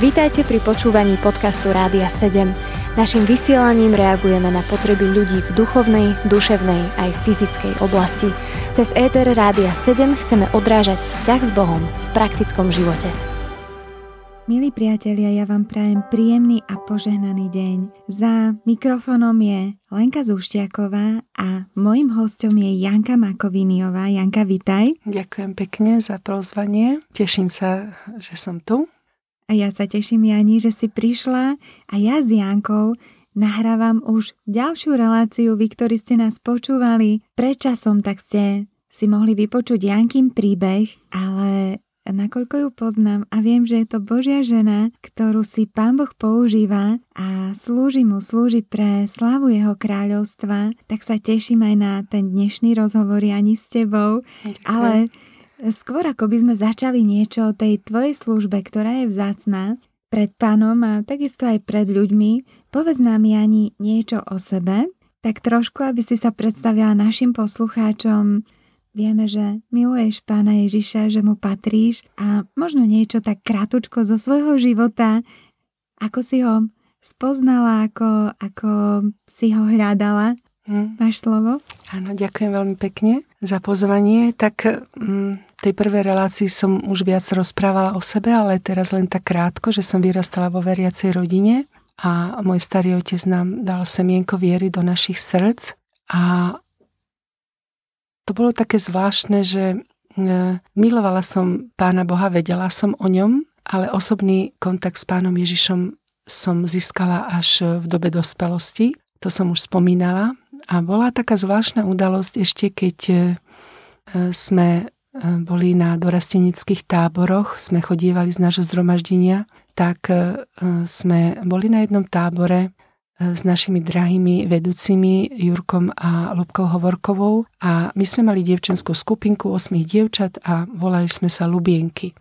Vítajte pri počúvaní podcastu Rádia 7. Naším vysielaním reagujeme na potreby ľudí v duchovnej, duševnej aj fyzickej oblasti. Cez ETR Rádia 7 chceme odrážať vzťah s Bohom v praktickom živote. Milí priatelia, ja vám prajem príjemný a požehnaný deň. Za mikrofónom je Lenka Zúštiaková a mojim hostom je Janka Makoviniová. Janka, vitaj. Ďakujem pekne za prozvanie. Teším sa, že som tu. A ja sa teším, Jani, že si prišla a ja s Jankou nahrávam už ďalšiu reláciu. Vy, ktorí ste nás počúvali predčasom, tak ste si mohli vypočuť Jankin príbeh, ale nakoľko ju poznám a viem, že je to Božia žena, ktorú si Pán Boh používa a slúži mu, slúži pre slavu jeho kráľovstva, tak sa teším aj na ten dnešný rozhovor ani s tebou. Ďakujem. Ale Skôr ako by sme začali niečo o tej tvojej službe, ktorá je vzácná pred pánom a takisto aj pred ľuďmi, povedz nám Jani niečo o sebe, tak trošku, aby si sa predstavila našim poslucháčom. Vieme, že miluješ pána Ježiša, že mu patríš a možno niečo tak krátučko zo svojho života, ako si ho spoznala, ako, ako si ho hľadala. Hm. Máš slovo? Áno, ďakujem veľmi pekne za pozvanie. Tak hm, tej prvej relácii som už viac rozprávala o sebe, ale teraz len tak krátko, že som vyrastala vo veriacej rodine a môj starý otec nám dal semienko viery do našich srdc a to bolo také zvláštne, že e, milovala som Pána Boha, vedela som o ňom, ale osobný kontakt s Pánom Ježišom som získala až v dobe dospelosti. To som už spomínala. A bola taká zvláštna udalosť ešte, keď e, sme E, boli na dorastenických táboroch, sme chodievali z nášho zhromaždenia, tak e, sme boli na jednom tábore e, s našimi drahými vedúcimi Jurkom a Lubkou Hovorkovou a my sme mali dievčenskú skupinku 8 dievčat a volali sme sa Lubienky.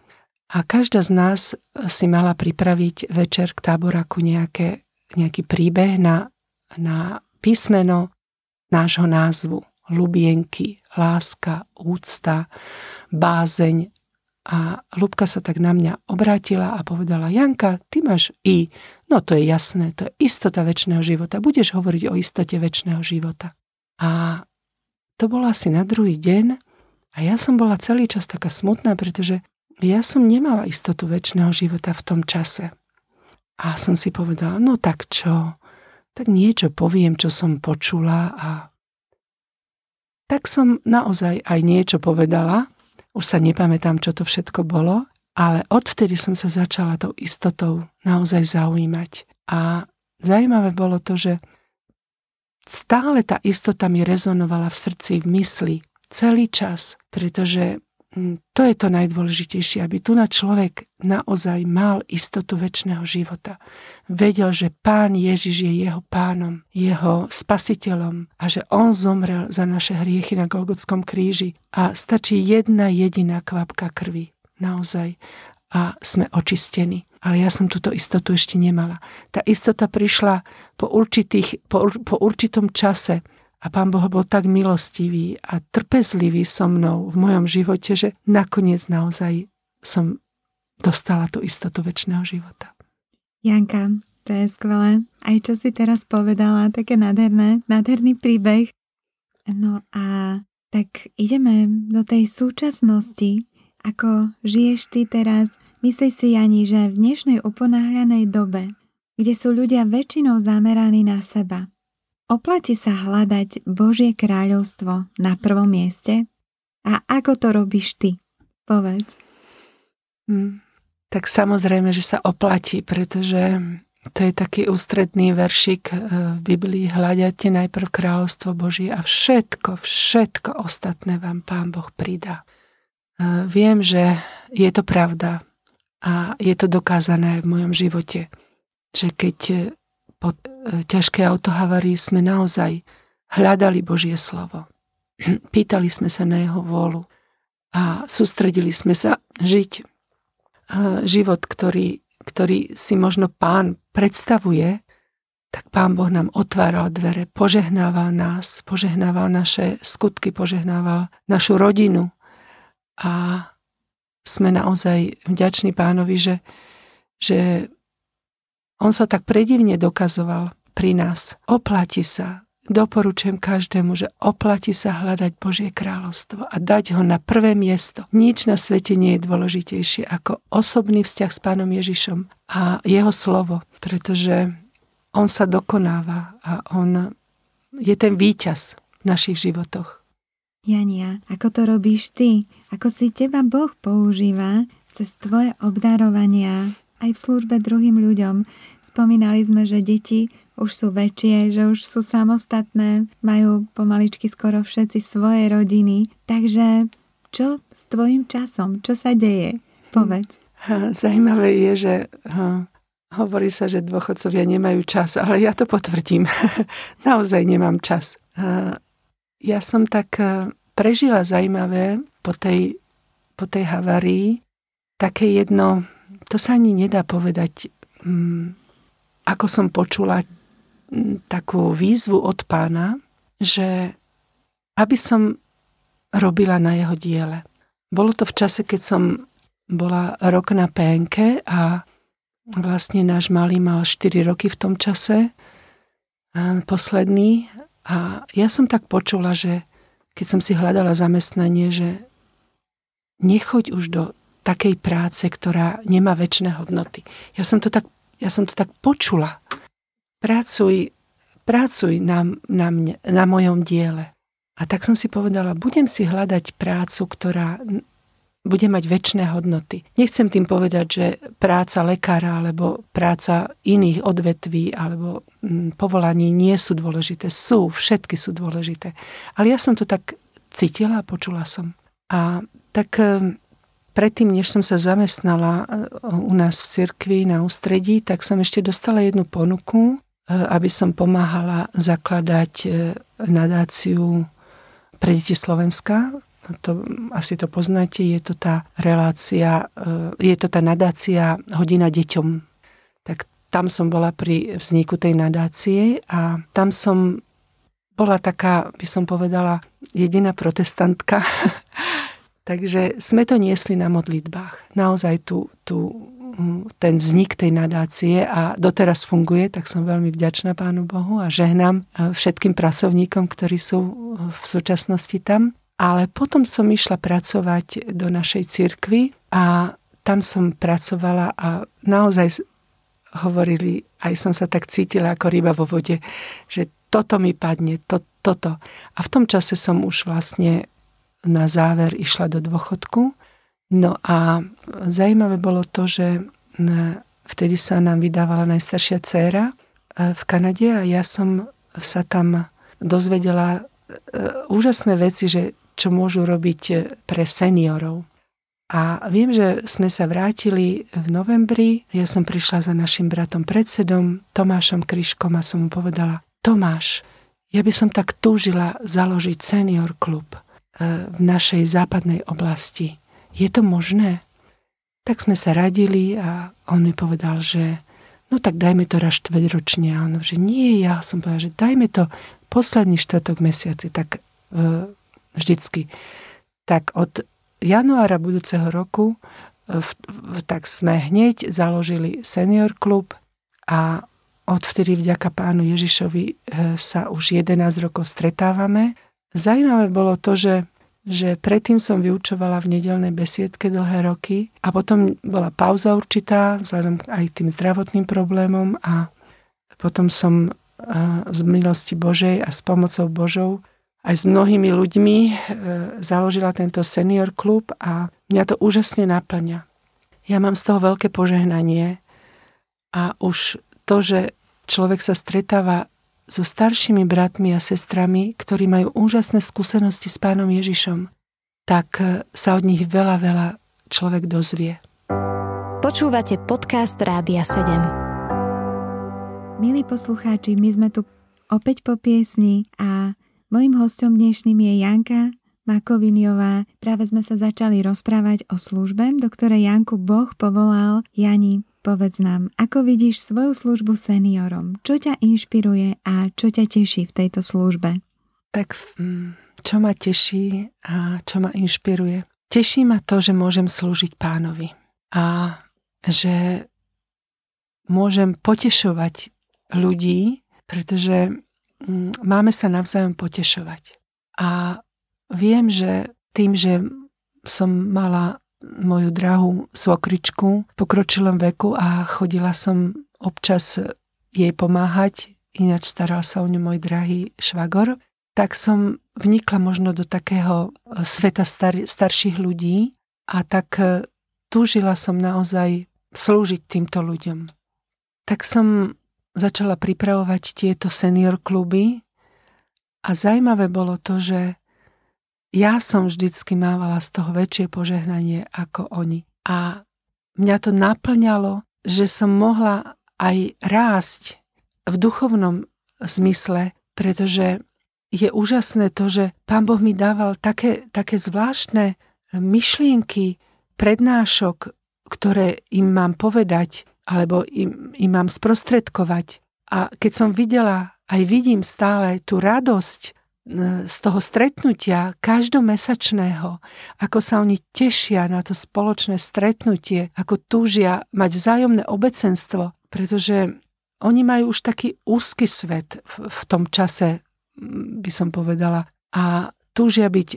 A každá z nás si mala pripraviť večer k táboraku nejaký príbeh na, na písmeno nášho názvu. Lubienky, láska, úcta, bázeň. A Lubka sa tak na mňa obrátila a povedala, Janka, ty máš I. No to je jasné, to je istota väčšného života. Budeš hovoriť o istote väčšného života. A to bolo asi na druhý deň a ja som bola celý čas taká smutná, pretože ja som nemala istotu väčšného života v tom čase. A som si povedala, no tak čo? Tak niečo poviem, čo som počula a tak som naozaj aj niečo povedala. Už sa nepamätám, čo to všetko bolo, ale odvtedy som sa začala tou istotou naozaj zaujímať. A zaujímavé bolo to, že stále tá istota mi rezonovala v srdci, v mysli, celý čas, pretože to je to najdôležitejšie, aby tu na človek naozaj mal istotu väčšného života. Vedel, že Pán Ježiš je jeho pánom, jeho spasiteľom a že on zomrel za naše hriechy na Golgotskom kríži a stačí jedna jediná kvapka krvi. Naozaj. A sme očistení. Ale ja som túto istotu ešte nemala. Tá istota prišla po, určitých, po, po určitom čase, a pán Boh bol tak milostivý a trpezlivý so mnou v mojom živote, že nakoniec naozaj som dostala tú istotu väčšného života. Janka, to je skvelé. Aj čo si teraz povedala, také nádherné, nádherný príbeh. No a tak ideme do tej súčasnosti. Ako žiješ ty teraz? Myslíš si, Jani, že v dnešnej uponáhľanej dobe, kde sú ľudia väčšinou zameraní na seba, Oplatí sa hľadať Božie kráľovstvo na prvom mieste? A ako to robíš ty? Povedz. Hmm, tak samozrejme, že sa oplatí, pretože to je taký ústredný veršik e, v Biblii. Hľadajte najprv kráľovstvo Božie a všetko, všetko ostatné vám Pán Boh pridá. E, viem, že je to pravda a je to dokázané v mojom živote, že keď po e, ťažkej autohavarii sme naozaj hľadali Božie slovo. Pýtali sme sa na jeho vôľu a sústredili sme sa žiť e, život, ktorý, ktorý si možno pán predstavuje, tak pán Boh nám otváral dvere, požehnával nás, požehnával naše skutky, požehnával našu rodinu a sme naozaj vďační pánovi, že, že on sa tak predivne dokazoval pri nás. Oplatí sa, doporučujem každému, že oplatí sa hľadať Božie kráľovstvo a dať ho na prvé miesto. Nič na svete nie je dôležitejšie ako osobný vzťah s pánom Ježišom a jeho slovo, pretože on sa dokonáva a on je ten víťaz v našich životoch. Jania, ako to robíš ty? Ako si teba Boh používa cez tvoje obdarovania aj v službe druhým ľuďom? Spomínali sme, že deti už sú väčšie, že už sú samostatné, majú pomaličky skoro všetci svoje rodiny. Takže čo s tvojim časom? Čo sa deje? Povedz. Zajímavé je, že hovorí sa, že dôchodcovia nemajú čas, ale ja to potvrdím. Naozaj nemám čas. Ja som tak prežila zaujímavé po tej, po tej havárii také jedno, to sa ani nedá povedať, um, ako som počula takú výzvu od pána, že aby som robila na jeho diele. Bolo to v čase, keď som bola rok na PNK a vlastne náš malý mal 4 roky v tom čase, posledný a ja som tak počula, že keď som si hľadala zamestnanie, že nechoď už do takej práce, ktorá nemá väčšie hodnoty. Ja som to tak, ja som to tak počula. Pracuj, pracuj na, na, mne, na mojom diele. A tak som si povedala, budem si hľadať prácu, ktorá bude mať väčšie hodnoty. Nechcem tým povedať, že práca lekára alebo práca iných odvetví alebo mm, povolaní nie sú dôležité. Sú, všetky sú dôležité. Ale ja som to tak cítila a počula som. A tak e, predtým, než som sa zamestnala e, u nás v cirkvi na ústredí, tak som ešte dostala jednu ponuku, e, aby som pomáhala zakladať nadáciu pre deti Slovenska to, asi to poznáte, je to tá relácia, je to tá nadácia Hodina deťom. Tak tam som bola pri vzniku tej nadácie a tam som bola taká, by som povedala, jediná protestantka. Takže sme to niesli na modlitbách. Naozaj tu, tu, hm, ten vznik tej nadácie a doteraz funguje, tak som veľmi vďačná Pánu Bohu a žehnám eh, všetkým pracovníkom, ktorí sú eh, v súčasnosti tam. Ale potom som išla pracovať do našej cirkvy a tam som pracovala a naozaj hovorili, aj som sa tak cítila ako ryba vo vode, že toto mi padne, to, toto. A v tom čase som už vlastne na záver išla do dôchodku. No a zaujímavé bolo to, že vtedy sa nám vydávala najstaršia dcéra e, v Kanade a ja som sa tam dozvedela e, úžasné veci, že čo môžu robiť pre seniorov. A viem, že sme sa vrátili v novembri. Ja som prišla za našim bratom predsedom Tomášom Kryškom a som mu povedala, Tomáš, ja by som tak túžila založiť senior klub e, v našej západnej oblasti. Je to možné? Tak sme sa radili a on mi povedal, že no tak dajme to raz štvedročne. A on, že nie, ja som povedal, že dajme to posledný štvrtok mesiaci. Tak e, vždycky. Tak od januára budúceho roku e, v, v, tak sme hneď založili senior klub a odvtedy vďaka pánu Ježišovi e, sa už 11 rokov stretávame. Zajímavé bolo to, že že predtým som vyučovala v nedelnej besiedke dlhé roky a potom bola pauza určitá vzhľadom aj tým zdravotným problémom a potom som z milosti Božej a s pomocou Božou aj s mnohými ľuďmi e, založila tento senior klub a mňa to úžasne naplňa. Ja mám z toho veľké požehnanie a už to, že človek sa stretáva so staršími bratmi a sestrami, ktorí majú úžasné skúsenosti s pánom Ježišom, tak e, sa od nich veľa, veľa človek dozvie. Počúvate podcast Rádia 7. Milí poslucháči, my sme tu opäť po piesni a Mojím hostom dnešným je Janka Makoviniová. Práve sme sa začali rozprávať o službe, do ktorej Janku Boh povolal. Jani, povedz nám, ako vidíš svoju službu seniorom? Čo ťa inšpiruje a čo ťa teší v tejto službe? Tak mm, čo ma teší a čo ma inšpiruje? Teší ma to, že môžem slúžiť pánovi a že môžem potešovať ľudí, pretože mm, máme sa navzájom potešovať. A viem, že tým, že som mala moju drahú svokričku v pokročilom veku a chodila som občas jej pomáhať, ináč staral sa o ňu môj drahý švagor, tak som vnikla možno do takého sveta star- starších ľudí a tak e, túžila som naozaj slúžiť týmto ľuďom. Tak som začala pripravovať tieto senior kluby a zaujímavé bolo to, že ja som vždycky mávala z toho väčšie požehnanie ako oni. A mňa to naplňalo, že som mohla aj rásť v duchovnom zmysle, pretože je úžasné to, že Pán Boh mi dával také, také zvláštne myšlienky, prednášok, ktoré im mám povedať alebo im, im mám sprostredkovať. A keď som videla, aj vidím stále tú radosť z toho stretnutia každomesačného, ako sa oni tešia na to spoločné stretnutie, ako túžia mať vzájomné obecenstvo, pretože oni majú už taký úzky svet v, v tom čase, by som povedala. A túžia byť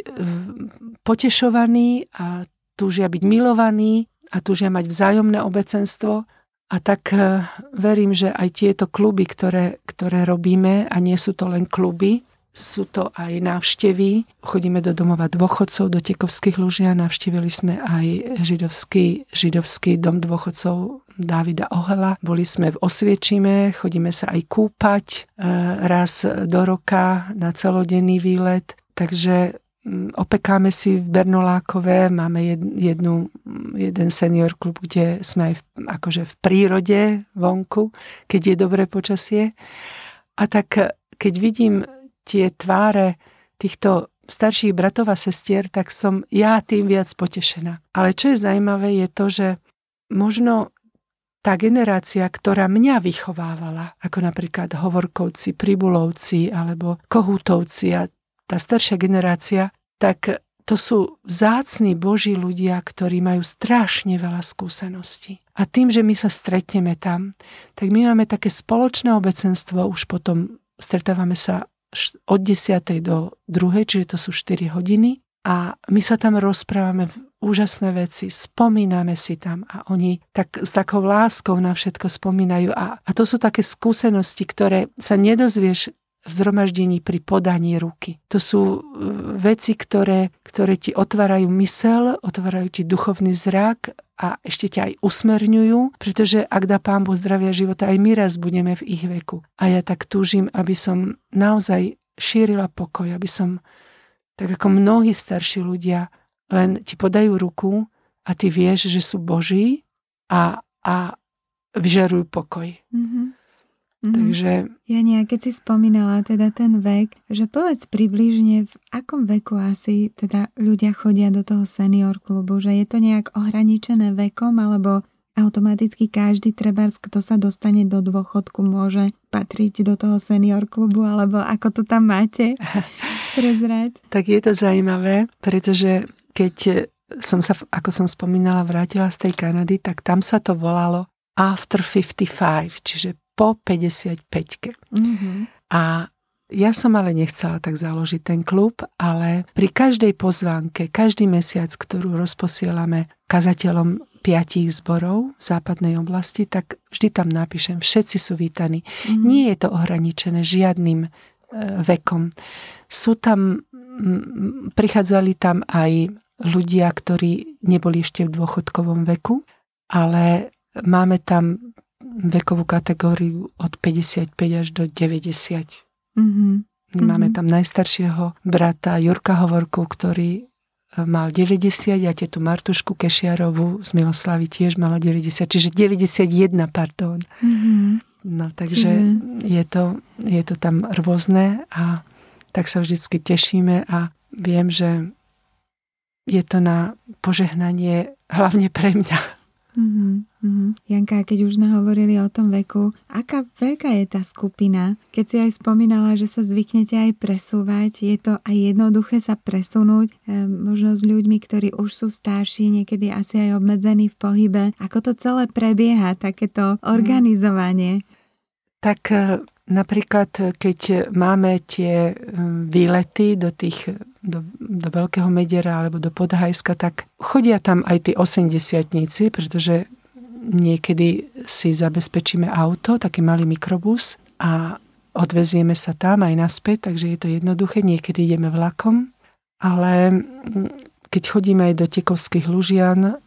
potešovaní a túžia byť milovaní a túžia mať vzájomné obecenstvo. A tak e, verím, že aj tieto kluby, ktoré, ktoré robíme, a nie sú to len kluby, sú to aj návštevy. Chodíme do domova dôchodcov, do Tekovských Lužia. Navštívili sme aj židovský, židovský dom dôchodcov Davida Ohela. Boli sme v Osviečime, chodíme sa aj kúpať e, raz do roka na celodenný výlet. Takže opekáme si v Bernolákové, máme jednu, jeden senior klub, kde sme aj v, akože v prírode vonku, keď je dobré počasie. A tak keď vidím tie tváre týchto starších bratov a sestier, tak som ja tým viac potešená. Ale čo je zaujímavé je to, že možno tá generácia, ktorá mňa vychovávala, ako napríklad Hovorkovci, Pribulovci alebo Kohútovci a tá staršia generácia, tak to sú vzácni Boží ľudia, ktorí majú strašne veľa skúseností. A tým, že my sa stretneme tam, tak my máme také spoločné obecenstvo, už potom stretávame sa od 10. do 2. čiže to sú 4 hodiny a my sa tam rozprávame úžasné veci, spomíname si tam a oni tak s takou láskou na všetko spomínajú a, a to sú také skúsenosti, ktoré sa nedozvieš v zhromaždení pri podaní ruky. To sú e, veci, ktoré, ktoré ti otvárajú mysel, otvárajú ti duchovný zrak a ešte ťa aj usmerňujú, pretože ak dá Pán Boh zdravia života, aj my raz budeme v ich veku. A ja tak túžim, aby som naozaj šírila pokoj, aby som, tak ako mnohí starší ľudia, len ti podajú ruku a ty vieš, že sú Boží a, a vyžarujú pokoj. Mm-hmm. Mm-hmm. Takže... Jania, keď si spomínala teda ten vek, že povedz približne v akom veku asi teda ľudia chodia do toho senior klubu, že je to nejak ohraničené vekom alebo automaticky každý trebárs, kto sa dostane do dôchodku, môže patriť do toho senior klubu, alebo ako to tam máte prezrať? tak je to zaujímavé, pretože keď som sa, ako som spomínala, vrátila z tej Kanady, tak tam sa to volalo After 55, čiže po 55. Mm-hmm. A ja som ale nechcela tak založiť ten klub, ale pri každej pozvánke, každý mesiac, ktorú rozposielame kazateľom piatich zborov v západnej oblasti, tak vždy tam napíšem, všetci sú vítaní. Mm. Nie je to ohraničené žiadnym e, vekom. Sú tam, m, prichádzali tam aj ľudia, ktorí neboli ešte v dôchodkovom veku, ale máme tam vekovú kategóriu od 55 až do 90. Mm-hmm. Máme tam najstaršieho brata Jurka Hovorku, ktorý mal 90 a tietu Martušku Kešiarovú z Miloslavy tiež mala 90, čiže 91, pardon. Mm-hmm. No takže čiže... je, to, je to tam rôzne a tak sa vždycky tešíme a viem, že je to na požehnanie hlavne pre mňa. Mm-hmm. Janka, keď už sme hovorili o tom veku, aká veľká je tá skupina? Keď si aj spomínala, že sa zvyknete aj presúvať, je to aj jednoduché sa presunúť, e, možno s ľuďmi, ktorí už sú starší, niekedy asi aj obmedzení v pohybe. Ako to celé prebieha, takéto organizovanie? Tak e, napríklad, keď máme tie výlety do tých do, do Veľkého Mediera alebo do Podhajska, tak chodia tam aj tí osemdesiatníci, pretože niekedy si zabezpečíme auto, taký malý mikrobus a odvezieme sa tam aj naspäť, takže je to jednoduché. Niekedy ideme vlakom, ale keď chodíme aj do Tekovských Lužian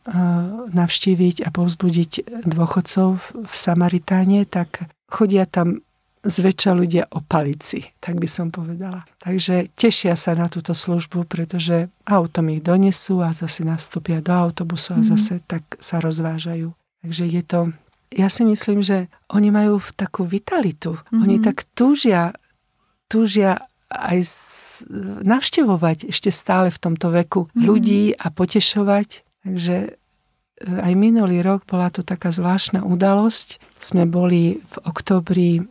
navštíviť a povzbudiť dôchodcov v Samaritáne, tak chodia tam zväčša ľudia o palici, tak by som povedala. Takže tešia sa na túto službu, pretože autom ich donesú a zase nastúpia do autobusu a mhm. zase mm. tak sa rozvážajú. Takže je to, ja si myslím, že oni majú takú vitalitu. Mm-hmm. Oni tak túžia, túžia aj navštevovať ešte stále v tomto veku mm-hmm. ľudí a potešovať. Takže e, aj minulý rok bola to taká zvláštna udalosť. Sme boli v oktobri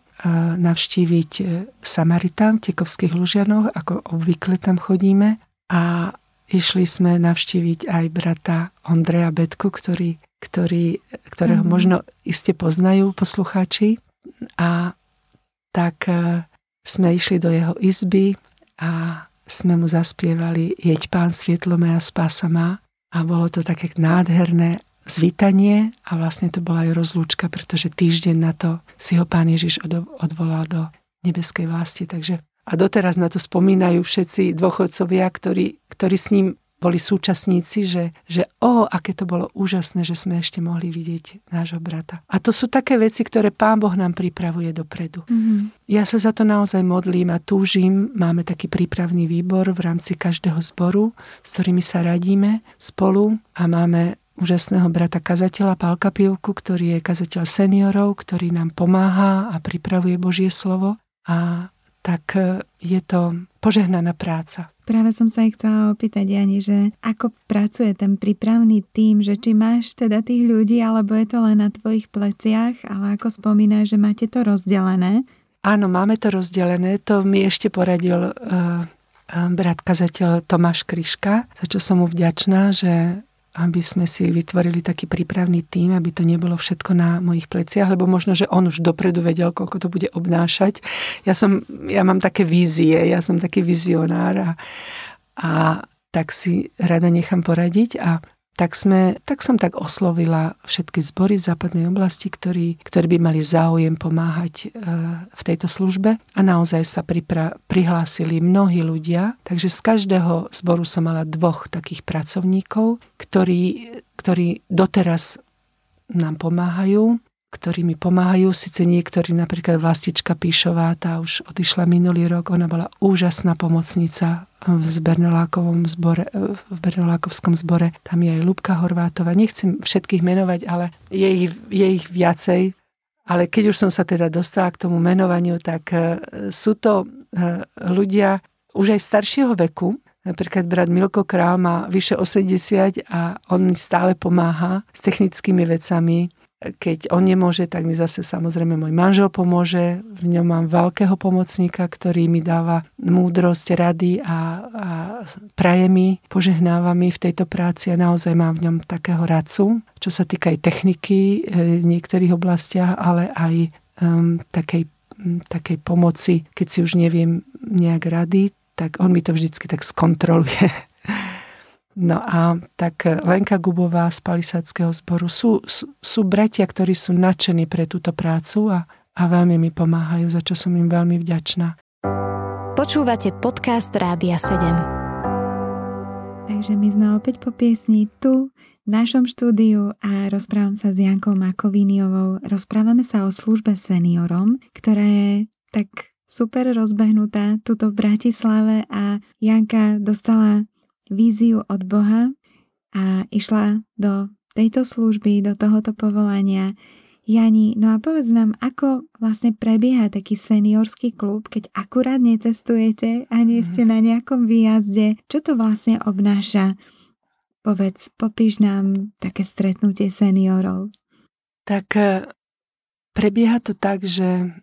navštíviť e, Samaritán v Tekovských Lužianoch, ako obvykle tam chodíme. A išli sme navštíviť aj brata Ondreja Betku, ktorý, ktorý, ktorého mm-hmm. možno iste poznajú poslucháči. A tak e, sme išli do jeho izby a sme mu zaspievali Jeď pán svietlo a spása má. A bolo to také nádherné zvítanie a vlastne to bola aj rozlúčka, pretože týždeň na to si ho pán Ježiš odvolal do nebeskej vlasti. Takže a doteraz na to spomínajú všetci dôchodcovia, ktorí, ktorí s ním boli súčasníci, že, že o, aké to bolo úžasné, že sme ešte mohli vidieť nášho brata. A to sú také veci, ktoré Pán Boh nám pripravuje dopredu. Mm-hmm. Ja sa za to naozaj modlím a túžim. Máme taký prípravný výbor v rámci každého zboru, s ktorými sa radíme spolu a máme úžasného brata kazateľa Pálka Pivku, ktorý je kazateľ seniorov, ktorý nám pomáha a pripravuje Božie slovo. A tak e, je to požehnaná práca. Práve som sa aj chcela opýtať, Jani, že ako pracuje ten prípravný tým, že či máš teda tých ľudí, alebo je to len na tvojich pleciach, ale ako spomínaš, že máte to rozdelené? Áno, máme to rozdelené. To mi ešte poradil uh, brat kazateľ Tomáš Kryška, za čo som mu vďačná, že aby sme si vytvorili taký prípravný tým, aby to nebolo všetko na mojich pleciach, lebo možno, že on už dopredu vedel, koľko to bude obnášať. Ja, som, ja mám také vízie, ja som taký vizionár a, a tak si rada nechám poradiť a tak, sme, tak som tak oslovila všetky zbory v západnej oblasti, ktorí, ktorí by mali záujem pomáhať e, v tejto službe a naozaj sa pripra- prihlásili mnohí ľudia. Takže z každého zboru som mala dvoch takých pracovníkov, ktorí, ktorí doteraz nám pomáhajú ktorí mi pomáhajú. Sice niektorí, napríklad Vlastička Píšová, tá už odišla minulý rok, ona bola úžasná pomocnica v Bernolákovom zbore, v Bernolákovskom zbore. Tam je aj Lubka Horvátova. Nechcem všetkých menovať, ale je ich, je ich viacej. Ale keď už som sa teda dostala k tomu menovaniu, tak e, sú to e, ľudia už aj staršieho veku, Napríklad brat Milko Král má vyše 80 a on stále pomáha s technickými vecami keď on nemôže, tak mi zase samozrejme môj manžel pomôže. V ňom mám veľkého pomocníka, ktorý mi dáva múdrosť, rady a, a praje mi, požehnáva mi v tejto práci a naozaj mám v ňom takého radcu, čo sa týka aj techniky e, v niektorých oblastiach, ale aj um, takej, takej pomoci, keď si už neviem nejak rady, tak on mi to vždycky tak skontroluje No a tak Lenka Gubová z Palisadského zboru sú, sú, sú bratia, ktorí sú nadšení pre túto prácu a, a veľmi mi pomáhajú, za čo som im veľmi vďačná. Počúvate podcast Rádia 7. Takže my sme opäť po piesni tu v našom štúdiu a rozprávam sa s Jankou Makoviniovou. Rozprávame sa o službe seniorom, ktorá je tak super rozbehnutá tuto v Bratislave a Janka dostala víziu od Boha a išla do tejto služby, do tohoto povolania. Jani, no a povedz nám, ako vlastne prebieha taký seniorský klub, keď akurát necestujete a nie ste na nejakom výjazde. Čo to vlastne obnáša? Povedz, popíš nám také stretnutie seniorov. tak e, prebieha to tak, že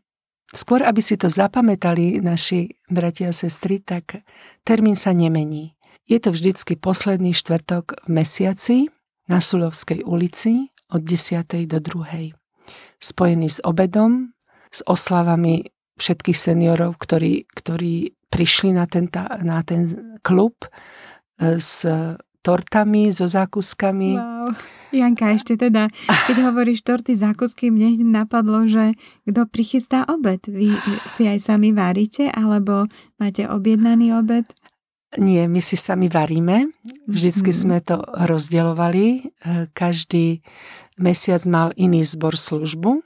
skôr, aby si to zapamätali naši bratia a sestry, tak termín sa nemení. Je to vždycky posledný štvrtok v mesiaci na Sulovskej ulici od 10. do 2. Spojený s obedom, s oslavami všetkých seniorov, ktorí, ktorí prišli na ten, na ten klub e, s tortami, so zákuskami. Wow. Janka, ešte teda, keď hovoríš torty, zákusky, mne napadlo, že kto prichystá obed? Vy si aj sami varíte, alebo máte objednaný obed? Nie, my si sami varíme. Vždycky mm-hmm. sme to rozdeľovali. E, každý mesiac mal iný zbor službu. E,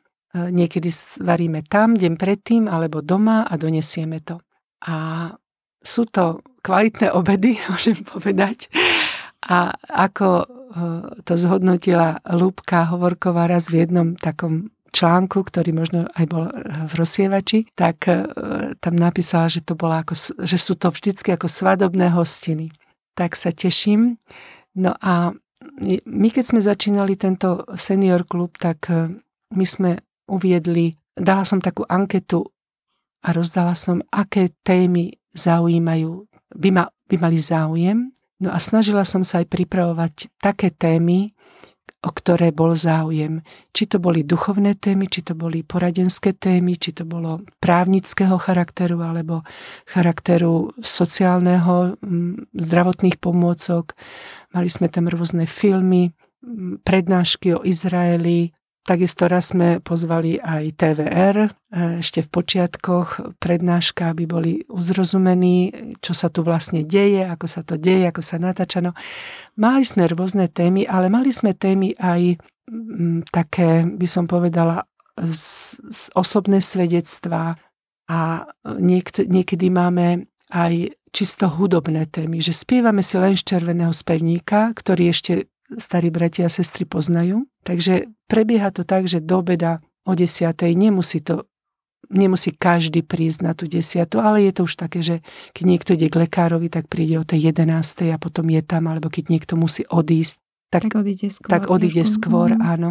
niekedy varíme tam, deň predtým, alebo doma a donesieme to. A sú to kvalitné obedy, môžem povedať. A ako e, to zhodnotila Lúbka Hovorková raz v jednom takom článku, ktorý možno aj bol v rozsievači, tak e, tam napísala, že, to bola ako, že sú to vždycky ako svadobné hostiny. Tak sa teším. No a my keď sme začínali tento senior klub, tak e, my sme uviedli, dala som takú anketu a rozdala som, aké témy zaujímajú, by, ma, by mali záujem. No a snažila som sa aj pripravovať také témy, o ktoré bol záujem. Či to boli duchovné témy, či to boli poradenské témy, či to bolo právnického charakteru alebo charakteru sociálneho, zdravotných pomôcok. Mali sme tam rôzne filmy, prednášky o Izraeli, Takisto raz sme pozvali aj TVR, e, ešte v počiatkoch prednáška, aby boli uzrozumení, čo sa tu vlastne deje, ako sa to deje, ako sa natáča. No, mali sme rôzne témy, ale mali sme témy aj m, také, by som povedala, z, z osobné svedectvá a niekt, niekedy máme aj čisto hudobné témy, že spievame si len z červeného spevníka, ktorý ešte starí bratia a sestry poznajú. Takže prebieha to tak, že do obeda o desiatej nemusí to nemusí každý prísť na tú desiatu, ale je to už také, že keď niekto ide k lekárovi, tak príde o tej jedenástej a potom je tam, alebo keď niekto musí odísť, tak, tak odíde skôr. Tak odíde skôr, mm. áno.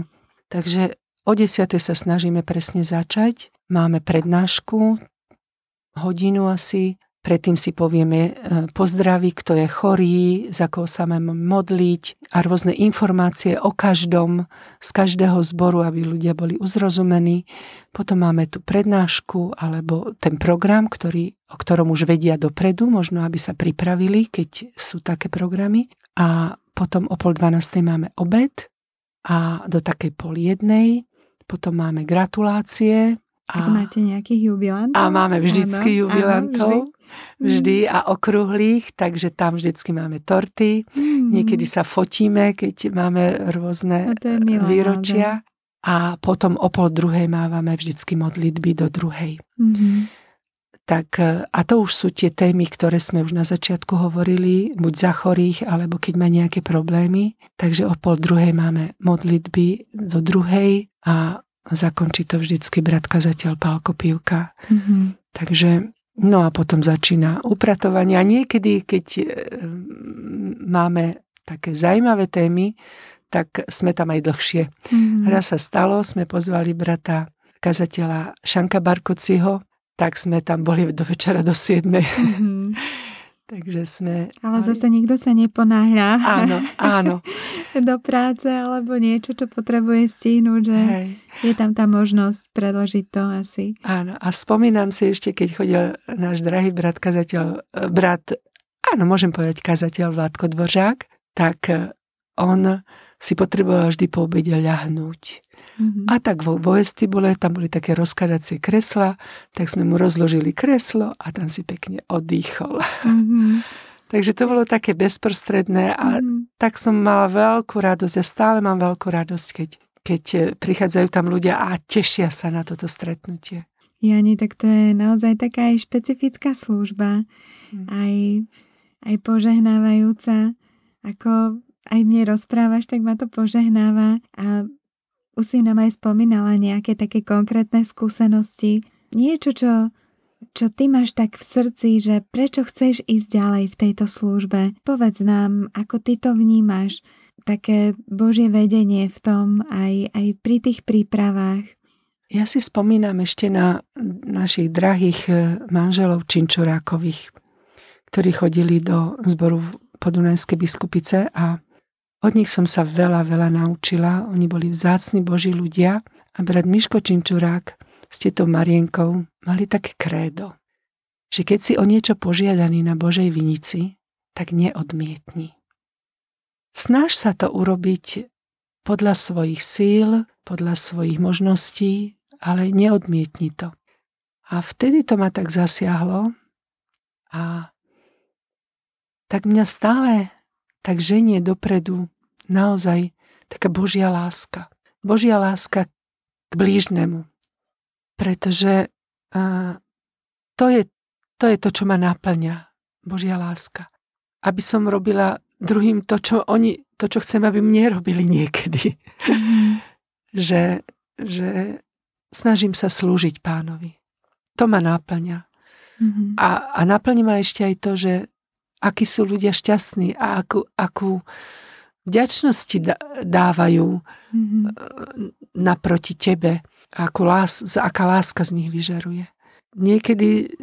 Takže o desiatej sa snažíme presne začať. Máme prednášku, hodinu asi, Predtým si povieme e, pozdraví, kto je chorý, za koho sa máme modliť a rôzne informácie o každom, z každého zboru, aby ľudia boli uzrozumení. Potom máme tu prednášku alebo ten program, ktorý, o ktorom už vedia dopredu, možno aby sa pripravili, keď sú také programy. A potom o pol dvanástej máme obed a do takej pol jednej. Potom máme gratulácie, a, máte nejakých jubilantov? A máme vždycky áno, jubilantov. Áno, vždy vždy mm. a okruhlých, takže tam vždycky máme torty. Mm. Niekedy sa fotíme, keď máme rôzne výročia. A potom o pol druhej mávame vždycky modlitby do druhej. Mm. Tak, e, a to už sú tie témy, ktoré sme už na začiatku hovorili, buď za chorých, alebo keď má nejaké problémy. Takže o pol druhej máme modlitby do druhej a zakončí to vždycky brat kazateľ Pálko Pivka. Mm-hmm. Takže No a potom začína upratovanie. A niekedy, keď e, máme také zaujímavé témy, tak sme tam aj dlhšie. Mm-hmm. Raz sa stalo, sme pozvali brata kazateľa Šanka Barkociho, tak sme tam boli do večera do 7. Mm-hmm. Takže sme... Ale zase nikto sa neponáhľa. Áno, áno. do práce alebo niečo, čo potrebuje stihnúť, že Hej. je tam tá možnosť predložiť to asi. Áno, a spomínam si ešte, keď chodil náš drahý brat kazateľ, brat, áno, môžem povedať kazateľ Vládko Dvořák, tak on si potreboval vždy po obede ľahnúť. Mm-hmm. A tak vo, vo vestibule, tam boli také rozkladacie kresla, tak sme mu rozložili kreslo a tam si pekne oddychol. Mm-hmm. Takže to bolo také bezprostredné a mm-hmm. tak som mala veľkú radosť a stále mám veľkú radosť, keď, keď e, prichádzajú tam ľudia a tešia sa na toto stretnutie. Jani, tak to je naozaj taká aj špecifická služba, mm. aj, aj požehnávajúca. Ako aj mne rozprávaš, tak ma to požehnáva a už si nám aj spomínala nejaké také konkrétne skúsenosti. Niečo, čo, čo ty máš tak v srdci, že prečo chceš ísť ďalej v tejto službe. Povedz nám, ako ty to vnímaš. také Božie vedenie v tom aj, aj pri tých prípravách? Ja si spomínam ešte na našich drahých e, manželov Činčurákových, ktorí chodili do zboru Podunajskej biskupice a od nich som sa veľa, veľa naučila. Oni boli vzácni Boží ľudia a brat Miško Činčurák s tetou Marienkou mali také krédo, že keď si o niečo požiadaný na Božej vinici, tak neodmietni. Snaž sa to urobiť podľa svojich síl, podľa svojich možností, ale neodmietni to. A vtedy to ma tak zasiahlo a tak mňa stále tak ženie dopredu naozaj taká Božia láska. Božia láska k blížnemu. Pretože uh, to, je, to je to, čo ma naplňa. Božia láska. Aby som robila druhým to, čo oni, to, čo chcem, aby mne robili niekedy. Mm. že, že snažím sa slúžiť pánovi. To ma náplňa. Mm-hmm. A, a naplní ma ešte aj to, že akí sú ľudia šťastní a akú, akú vďačnosti dávajú mm-hmm. naproti tebe. A akú lás, aká láska z nich vyžaruje. Niekedy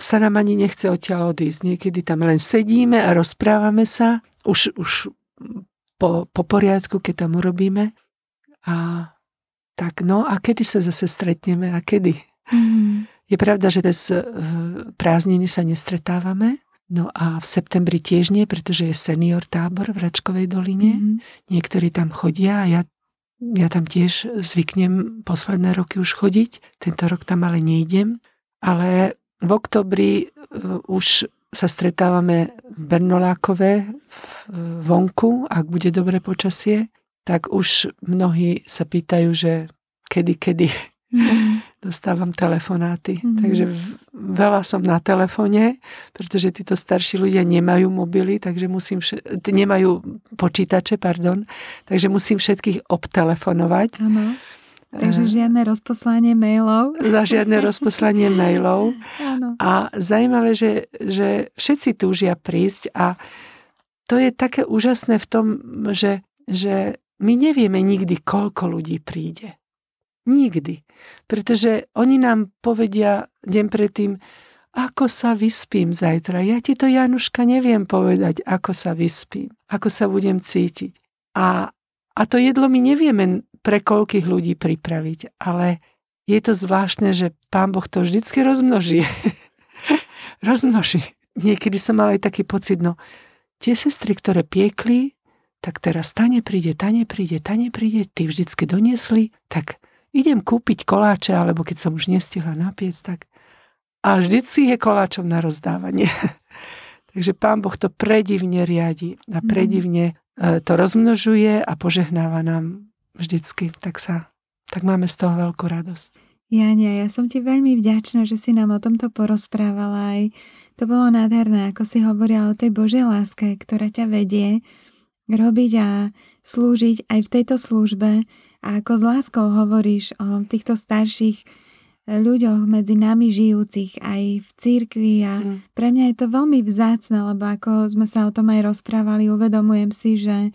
sa nám ani nechce odtiaľ odísť. Niekedy tam len sedíme a rozprávame sa. Už, už po, po poriadku, keď tam urobíme. A tak no a kedy sa zase stretneme a kedy? Mm. Je pravda, že dnes v prázdniny sa nestretávame, no a v septembri tiež nie, pretože je senior tábor v Račkovej doline. Mm. Niektorí tam chodia a ja, ja tam tiež zvyknem posledné roky už chodiť. Tento rok tam ale nejdem. Ale v oktobri e, už sa stretávame v Bernolákove vonku, ak bude dobré počasie tak už mnohí sa pýtajú, že kedy, kedy mm. Dostávam telefonáty. Mm. Takže veľa som na telefóne, pretože títo starší ľudia nemajú mobily, takže musím, všet... nemajú počítače, pardon, takže musím všetkých obtelefonovať. Ano. Takže eh. žiadne rozposlanie mailov. Za žiadne rozposlanie mailov. Ano. A zaujímavé, že, že všetci túžia prísť a to je také úžasné v tom, že, že my nevieme nikdy, koľko ľudí príde. Nikdy. Pretože oni nám povedia deň predtým, ako sa vyspím zajtra. Ja ti to, Januška, neviem povedať, ako sa vyspím, ako sa budem cítiť. A, a to jedlo my nevieme pre koľkých ľudí pripraviť, ale je to zvláštne, že Pán Boh to vždycky rozmnoží. rozmnoží. Niekedy som mal aj taký pocit, no tie sestry, ktoré piekli, tak teraz ta nepríde, ta nepríde, ta nepríde, ty vždycky doniesli, tak idem kúpiť koláče, alebo keď som už nestihla napiec, tak a vždycky je koláčom na rozdávanie. Takže pán Boh to predivne riadi a mhm. predivne mm. to rozmnožuje a požehnáva nám vždycky. Tak sa, tak máme z toho veľkú radosť. Jania, ja som ti veľmi vďačná, že si nám o tomto porozprávala aj to bolo nádherné, ako si hovorila o tej Božej láske, ktorá ťa vedie robiť a slúžiť aj v tejto službe a ako s láskou hovoríš o týchto starších ľuďoch medzi nami žijúcich aj v církvi a mm. pre mňa je to veľmi vzácne, lebo ako sme sa o tom aj rozprávali, uvedomujem si, že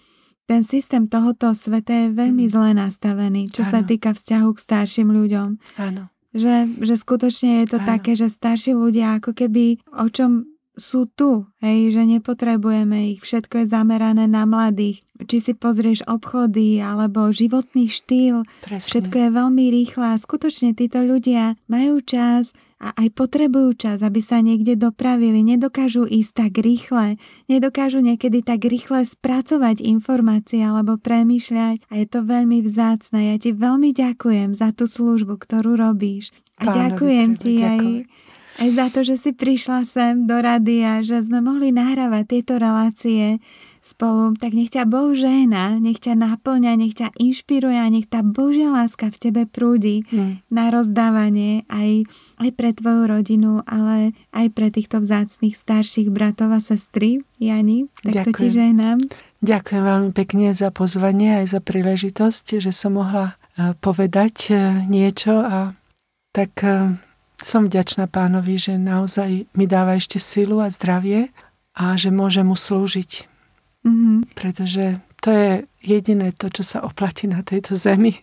ten systém tohoto sveta je veľmi mm. zle nastavený, čo ano. sa týka vzťahu k starším ľuďom. Áno. Že, že skutočne je to ano. také, že starší ľudia ako keby o čom sú tu, hej, že nepotrebujeme ich, všetko je zamerané na mladých. Či si pozrieš obchody alebo životný štýl, Presne. všetko je veľmi rýchle a skutočne títo ľudia majú čas a aj potrebujú čas, aby sa niekde dopravili, nedokážu ísť tak rýchle, nedokážu niekedy tak rýchle spracovať informácie alebo premýšľať a je to veľmi vzácne. Ja ti veľmi ďakujem za tú službu, ktorú robíš. A Pánovi, ďakujem ti ďakujem. aj aj za to, že si prišla sem do rady a že sme mohli nahrávať tieto relácie spolu. Tak nech ťa Boh žehna, nech ťa naplňa, nech ťa inšpiruje a nech tá Božia láska v tebe prúdi hmm. na rozdávanie aj, aj pre tvoju rodinu, ale aj pre týchto vzácných starších bratov a sestry. Jani, tak Ďakujem. to ti žehnám. Ďakujem veľmi pekne za pozvanie aj za príležitosť, že som mohla eh, povedať eh, niečo a tak eh, som vďačná pánovi, že naozaj mi dáva ešte silu a zdravie a že môžem mu slúžiť. Mm-hmm. Pretože to je jediné to, čo sa oplatí na tejto zemi.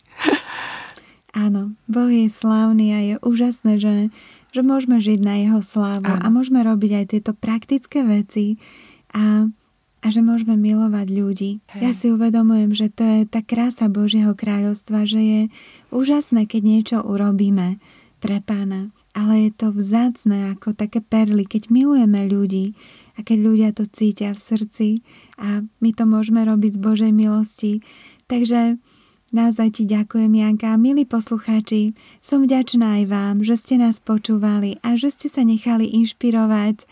Áno, Boh je slávny a je úžasné, že, že môžeme žiť na Jeho slávu Áno. a môžeme robiť aj tieto praktické veci a, a že môžeme milovať ľudí. Hej. Ja si uvedomujem, že to je tá krása Božieho kráľovstva, že je úžasné, keď niečo urobíme pre pána. Ale je to vzácne ako také perly, keď milujeme ľudí a keď ľudia to cítia v srdci a my to môžeme robiť z Božej milosti. Takže Naozaj ti ďakujem, Janka. Milí poslucháči, som vďačná aj vám, že ste nás počúvali a že ste sa nechali inšpirovať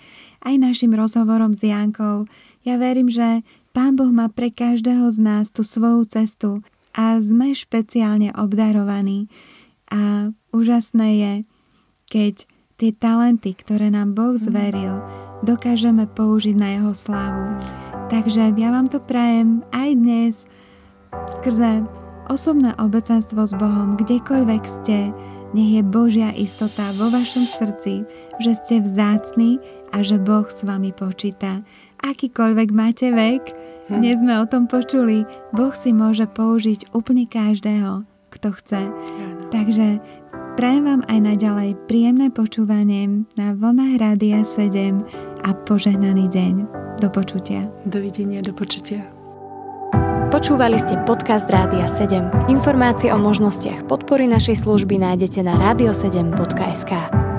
aj našim rozhovorom s Jankou. Ja verím, že Pán Boh má pre každého z nás tú svoju cestu a sme špeciálne obdarovaní. A úžasné je, keď tie talenty, ktoré nám Boh zveril, dokážeme použiť na Jeho slávu. Takže ja vám to prajem aj dnes skrze osobné obecenstvo s Bohom, kdekoľvek ste, nech je Božia istota vo vašom srdci, že ste vzácni a že Boh s vami počíta. Akýkoľvek máte vek, dnes sme o tom počuli, Boh si môže použiť úplne každého, kto chce. Takže prajem vám aj naďalej príjemné počúvanie na vlnách Rádia 7 a požehnaný deň. Do počutia. Dovidenia, do počutia. Počúvali ste podcast Rádia 7. Informácie o možnostiach podpory našej služby nájdete na radio7.sk.